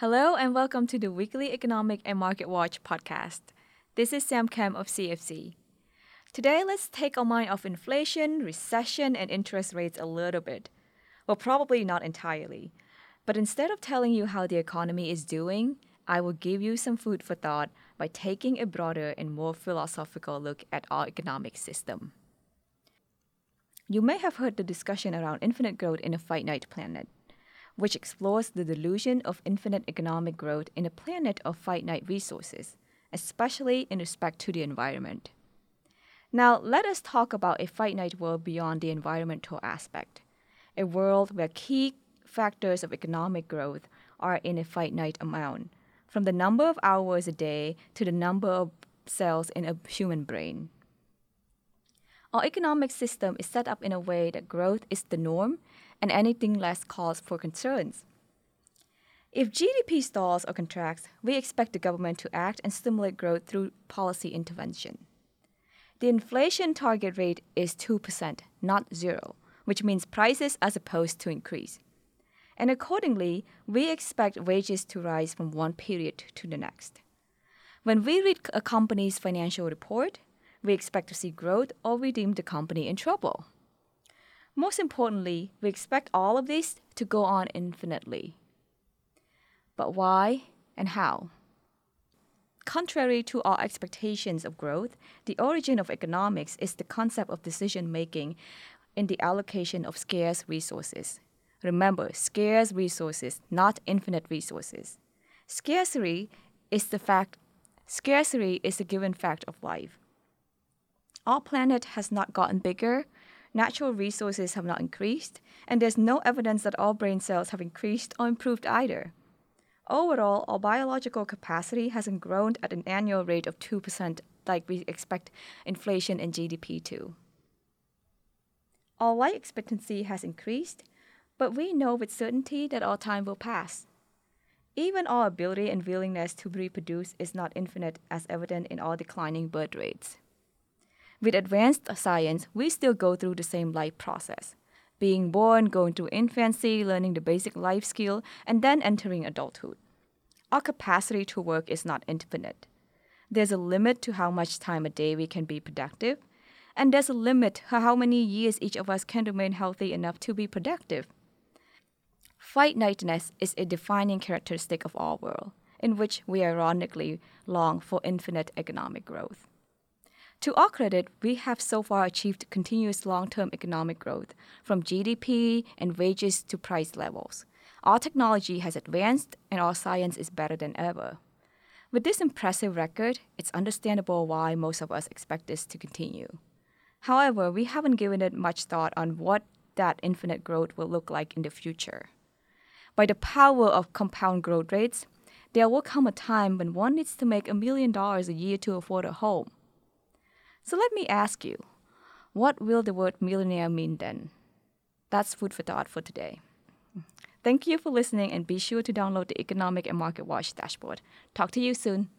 Hello and welcome to the weekly Economic and Market Watch podcast. This is Sam Kem of CFC. Today, let's take our mind off inflation, recession, and interest rates a little bit. Well, probably not entirely. But instead of telling you how the economy is doing, I will give you some food for thought by taking a broader and more philosophical look at our economic system. You may have heard the discussion around infinite growth in a finite planet, which explores the delusion of infinite economic growth in a planet of finite resources, especially in respect to the environment. Now, let us talk about a finite world beyond the environmental aspect, a world where key factors of economic growth are in a finite amount, from the number of hours a day to the number of cells in a human brain. Our economic system is set up in a way that growth is the norm and anything less calls for concerns. If GDP stalls or contracts, we expect the government to act and stimulate growth through policy intervention. The inflation target rate is 2%, not zero, which means prices are supposed to increase. And accordingly, we expect wages to rise from one period to the next. When we read a company's financial report, we expect to see growth or we deem the company in trouble. Most importantly, we expect all of this to go on infinitely. But why and how? Contrary to our expectations of growth, the origin of economics is the concept of decision making in the allocation of scarce resources. Remember, scarce resources, not infinite resources. Scarcity is the fact scarcity is a given fact of life. Our planet has not gotten bigger, natural resources have not increased, and there's no evidence that all brain cells have increased or improved either. Overall, our biological capacity hasn't grown at an annual rate of 2% like we expect inflation and GDP to. Our life expectancy has increased, but we know with certainty that our time will pass. Even our ability and willingness to reproduce is not infinite, as evident in our declining birth rates. With advanced science, we still go through the same life process being born, going through infancy, learning the basic life skill, and then entering adulthood. Our capacity to work is not infinite. There's a limit to how much time a day we can be productive, and there's a limit to how many years each of us can remain healthy enough to be productive. Finiteness is a defining characteristic of our world, in which we ironically long for infinite economic growth. To our credit, we have so far achieved continuous long term economic growth, from GDP and wages to price levels. Our technology has advanced, and our science is better than ever. With this impressive record, it's understandable why most of us expect this to continue. However, we haven't given it much thought on what that infinite growth will look like in the future. By the power of compound growth rates, there will come a time when one needs to make a million dollars a year to afford a home. So let me ask you, what will the word millionaire mean then? That's food for thought for today. Thank you for listening and be sure to download the Economic and Market Watch dashboard. Talk to you soon.